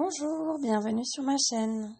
Bonjour, bienvenue sur ma chaîne.